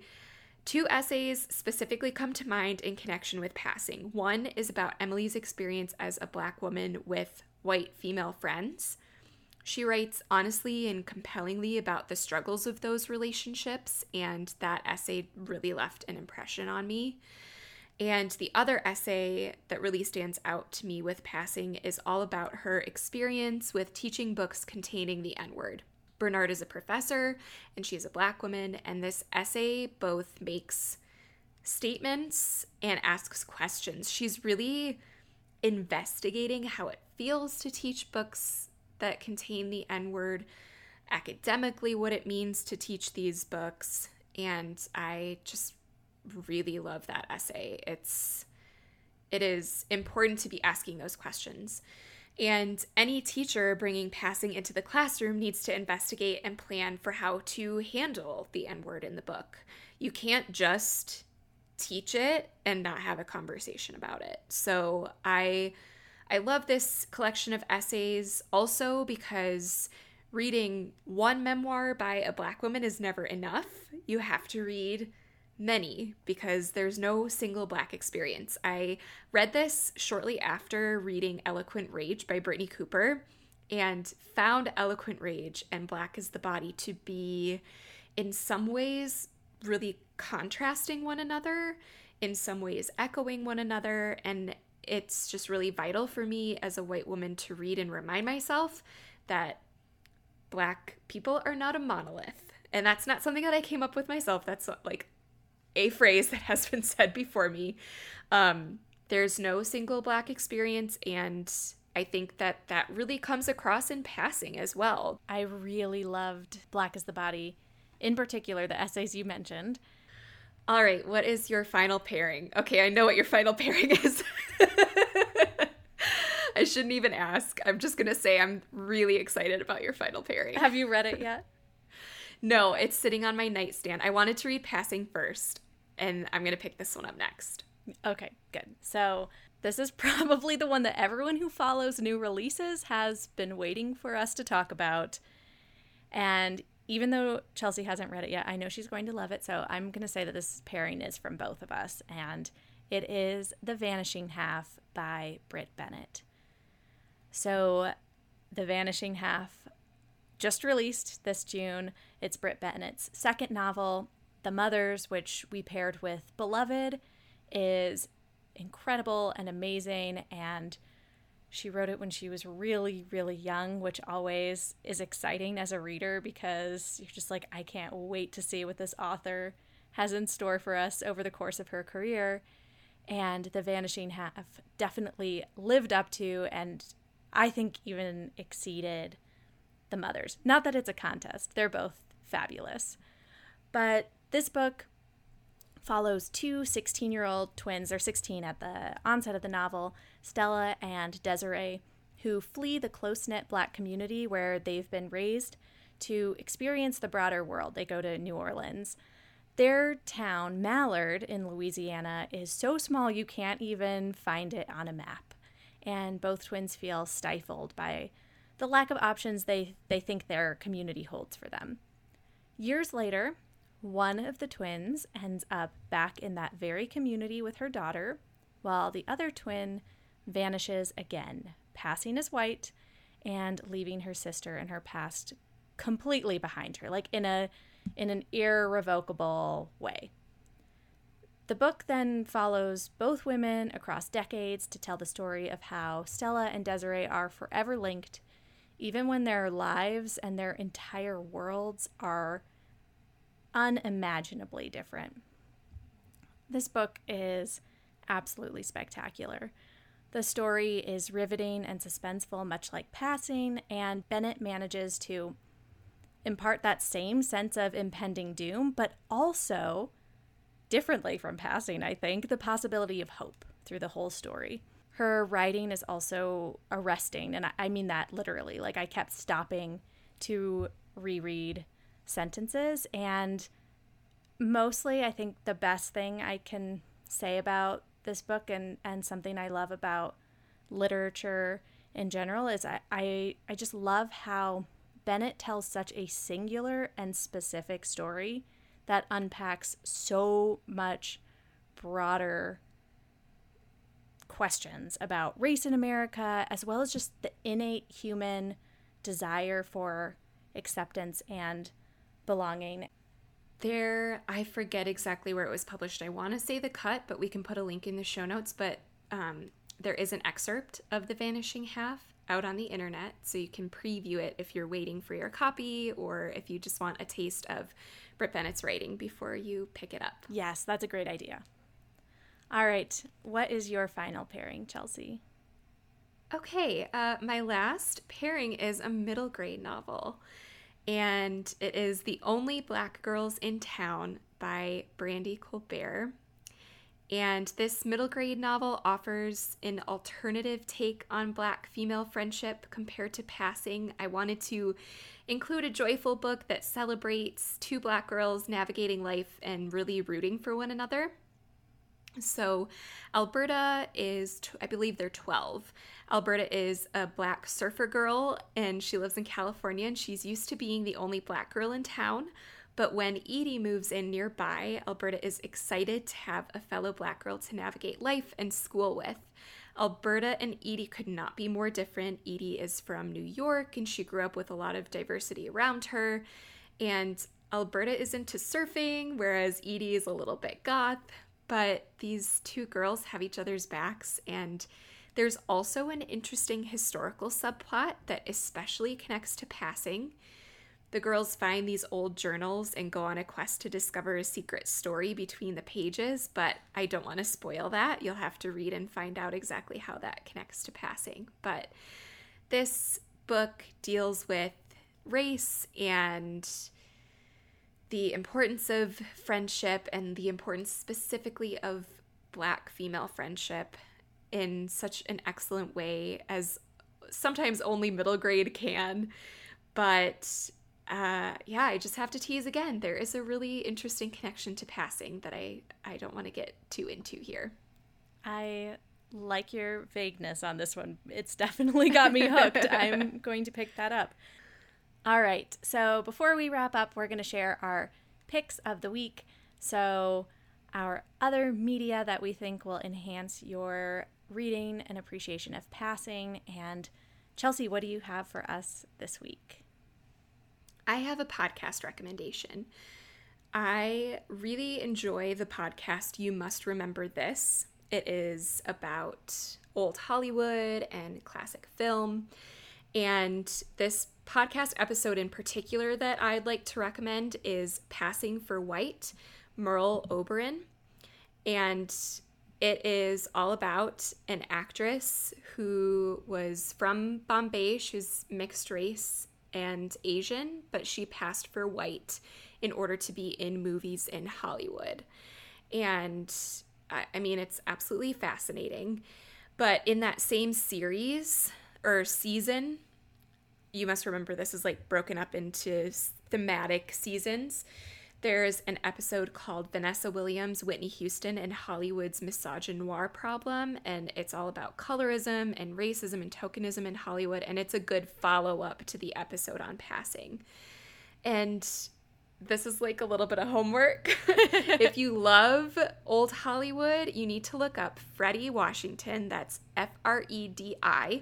S2: Two essays specifically come to mind in connection with passing. One is about Emily's experience as a black woman with white female friends. She writes honestly and compellingly about the struggles of those relationships, and that essay really left an impression on me. And the other essay that really stands out to me with passing is all about her experience with teaching books containing the N word. Bernard is a professor and she's a black woman, and this essay both makes statements and asks questions. She's really investigating how it feels to teach books that contain the N word, academically, what it means to teach these books. And I just really love that essay. It's it is important to be asking those questions. And any teacher bringing passing into the classroom needs to investigate and plan for how to handle the N word in the book. You can't just teach it and not have a conversation about it. So I I love this collection of essays also because reading one memoir by a black woman is never enough. You have to read many because there's no single black experience. I read this shortly after reading Eloquent Rage by Brittney Cooper and found Eloquent Rage and Black is the Body to be, in some ways, really contrasting one another, in some ways, echoing one another. And it's just really vital for me as a white woman to read and remind myself that black people are not a monolith. And that's not something that I came up with myself. That's like a phrase that has been said before me. Um, there's no single black experience, and I think that that really comes across in passing as well.
S1: I really loved Black is the Body, in particular, the essays you mentioned.
S2: All right, what is your final pairing? Okay, I know what your final (laughs) pairing is. I shouldn't even ask. I'm just going to say I'm really excited about your final pairing.
S1: Have you read it yet? (laughs)
S2: No, it's sitting on my nightstand. I wanted to read Passing first, and I'm going to pick this one up next.
S1: Okay, good. So, this is (laughs) probably the one that everyone who follows new releases has been waiting for us to talk about. And even though Chelsey hasn't read it yet, I know she's going to love it. So, I'm going to say that this pairing is from both of us. And it is The Vanishing Half by Brit Bennett. So, The Vanishing Half just released this June. It's Brit Bennett's second novel. The Mothers, which we paired with Beloved, is incredible and amazing. And she wrote it when she was really, really young, which always is exciting as a reader because you're just like, I can't wait to see what this author has in store for us over the course of her career. And The Vanishing Half definitely lived up to and I think even exceeded the mothers. Not that it's a contest, they're both fabulous. But this book follows two 16 year old twins, they're 16 at the onset of the novel, Stella and Desiree, who flee the close knit black community where they've been raised to experience the broader world. They go to New Orleans. Their town, Mallard in Louisiana, is so small you can't even find it on a map. And both twins feel stifled by the lack of options they, they think their community holds for them. Years later, one of the twins ends up back in that very community with her daughter, while the other twin vanishes again, passing as white and leaving her sister and her past completely behind her, like in a in an irrevocable way. The book then follows both women across decades to tell the story of how Stella and Desiree are forever linked even when their lives and their entire worlds are unimaginably different. This book is absolutely spectacular. The story is riveting and suspenseful, much like Passing, and Bennett manages to impart that same sense of impending doom, but also, differently from Passing, I think, the possibility of hope through the whole story her writing is also arresting and I, mean that literally like i kept stopping to reread sentences. And mostly i think the best thing i can say about this book and and something i love about literature in general is i i, I just love how bennett tells such a singular and specific story that unpacks so much broader questions about race in America, as well as just the innate human desire for acceptance and belonging.
S2: There, I forget exactly where it was published. I want to say The Cut, but we can put a link in the show notes. But um, there is an excerpt of The Vanishing Half out on the internet, so you can preview it if you're waiting for your copy or if you just want a taste of Brit Bennett's writing before you pick it up.
S1: Yes, that's a great idea. All right. What is your final pairing, Chelsey?
S2: Okay. Uh, my last pairing is a middle grade novel, and it is The Only Black Girls in Town by Brandy Colbert. And this middle grade novel offers an alternative take on black female friendship compared to Passing. I wanted to include a joyful book that celebrates two black girls navigating life and really rooting for one another. So, Alberta is, I believe they're 12. Alberta is a black surfer girl and she lives in California and she's used to being the only black girl in town. But when Edie moves in nearby, Alberta is excited to have a fellow black girl to navigate life and school with. Alberta and Edie could not be more different. Edie is from New York and she grew up with a lot of diversity around her. And Alberta is into surfing, whereas Edie is a little bit goth. But these two girls have each other's backs, and there's also an interesting historical subplot that especially connects to passing. The girls find these old journals and go on a quest to discover a secret story between the pages, but I don't want to spoil that. You'll have to read and find out exactly how that connects to passing. But this book deals with race and the importance of friendship and the importance specifically of black female friendship in such an excellent way as sometimes only middle grade can. But uh, yeah, I just have to tease again. There is a really interesting connection to passing that I, I don't want to get too into here.
S1: I like your vagueness on this one. It's definitely got me hooked. (laughs) I'm going to pick that up. All right. So before we wrap up, we're going to share our picks of the week. So, our other media that we think will enhance your reading and appreciation of passing. And Chelsey, what do you have for us this week?
S2: I have a podcast recommendation. I really enjoy the podcast You Must Remember This. It is about old Hollywood and classic film. And this podcast episode in particular that I'd like to recommend is Passing for White, Merle Oberon. And it is all about an actress who was from Bombay. She's mixed race and Asian, but she passed for white in order to be in movies in Hollywood. And I, mean, it's absolutely fascinating. But in that same series or season, you must remember this is like broken up into thematic seasons. There's an episode called Vanessa Williams, Whitney Houston, and Hollywood's misogynoir problem. And it's all about colorism and racism and tokenism in Hollywood. And it's a good follow up to the episode on passing. And this is like a little bit of homework. (laughs) if you love old Hollywood, you need to look up Fredi Washington. That's F R E D I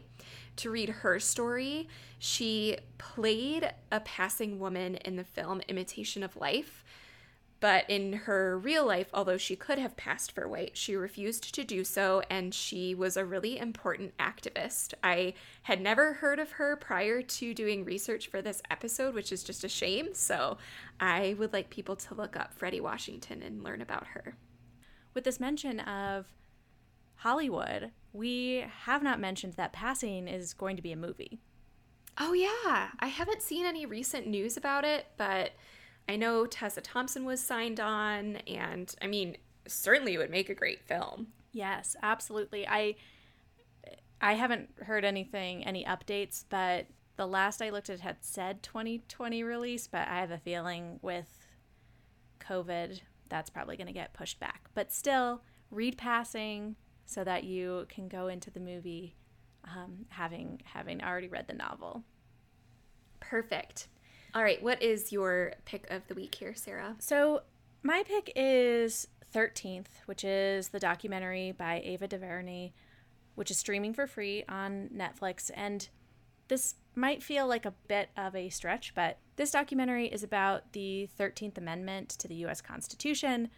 S2: to read her story. She played a passing woman in the film Imitation of Life. But in her real life, although she could have passed for white, she refused to do so, and she was a really important activist. I had never heard of her prior to doing research for this episode, which is just a shame. So I would like people to look up Fredi Washington and learn about her.
S1: With this mention of Hollywood, we have not mentioned that Passing is going to be a movie.
S2: Oh, yeah. I haven't seen any recent news about it, but I know Tessa Thompson was signed on, and I mean, certainly it would make a great film.
S1: Yes, absolutely. I I haven't heard anything, any updates, but the last I looked at had said 2020 release, but I have a feeling with COVID that's probably going to get pushed back. But still, read passing so that you can go into the movie um, having having already read the novel.
S2: Perfect. All right, what is your pick of the week here, Sara?
S1: So my pick is 13th, which is the documentary by Ava DuVernay, which is streaming for free on Netflix. And this might feel like a bit of a stretch, but this documentary is about the 13th Amendment to the U.S. Constitution,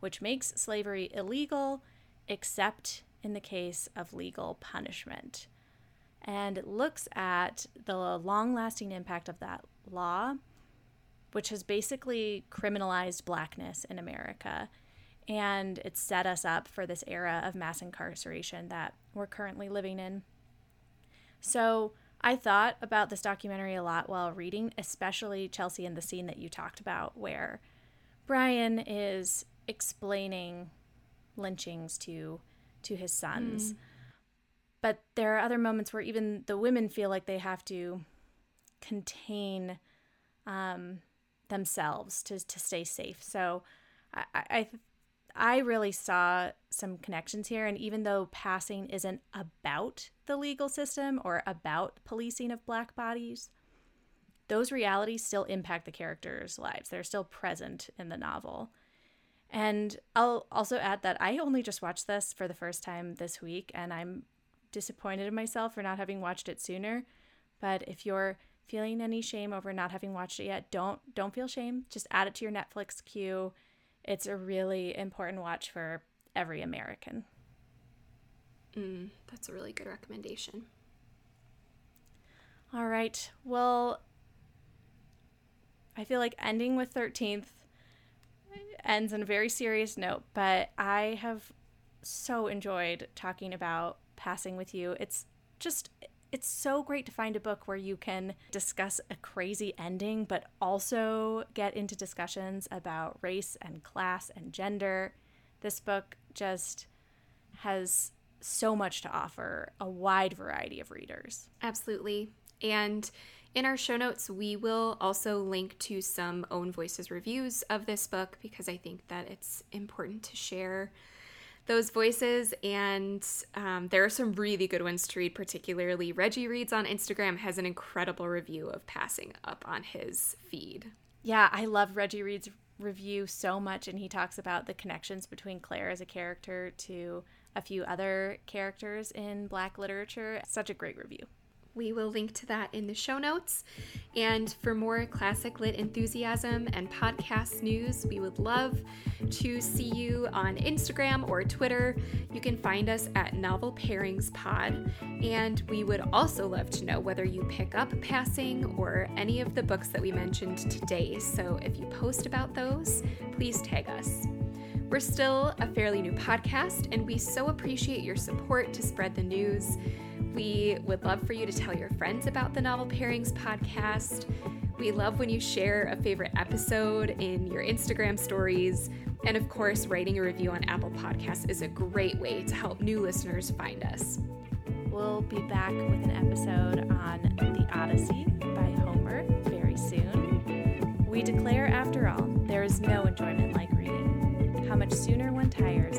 S1: which makes slavery illegal except in the case of legal punishment. And it looks at the long lasting impact of that law, which has basically criminalized blackness in America. And it set us up for this era of mass incarceration that we're currently living in. So I thought about this documentary a lot while reading, especially Chelsey and the scene that you talked about, where Brian is explaining lynchings to to his sons. Mm. But there are other moments where even the women feel like they have to contain um, themselves to, to stay safe. So I, I I really saw some connections here. And even though passing isn't about the legal system or about policing of black bodies, those realities still impact the characters' lives. They're still present in the novel. And I'll also add that I only just watched this for the first time this week, and I'm disappointed in myself for not having watched it sooner. But if you're feeling any shame over not having watched it yet, don't don't feel shame. Just add it to your Netflix queue. It's a really important watch for every American.
S2: Mm, that's a really good recommendation.
S1: All right. Well, I feel like ending with 13th ends on a very serious note, but I have so enjoyed talking about passing with you. It's just it's so great to find a book where you can discuss a crazy ending but also get into discussions about race and class and gender. This book just has so much to offer a wide variety of readers.
S2: Absolutely. And In our show notes, we will also link to some own voices reviews of this book because I think that it's important to share those voices. And um, there are some really good ones to read, particularly Reggie Reads on Instagram has an incredible review of Passing Up on his feed.
S1: Yeah, I love Reggie Reads review so much, and he talks about the connections between Clare as a character to a few other characters in Black literature. Such a great review.
S2: We will link to that in the show notes. And for more classic lit enthusiasm and podcast news, we would love to see you on Instagram or Twitter. You can find us at Novel Pairings Pod. And we would also love to know whether you pick up Passing or any of the books that we mentioned today. So if you post about those, please tag us. We're still a fairly new podcast, and we so appreciate your support to spread the news. We would love for you to tell your friends about the Novel Pairings podcast. We love when you share a favorite episode in your Instagram stories. And of course, writing a review on Apple Podcasts is a great way to help new listeners find us.
S1: We'll be back with an episode on The Odyssey by Homer very soon. We declare, after all, there is no enjoyment like reading. How much sooner one tires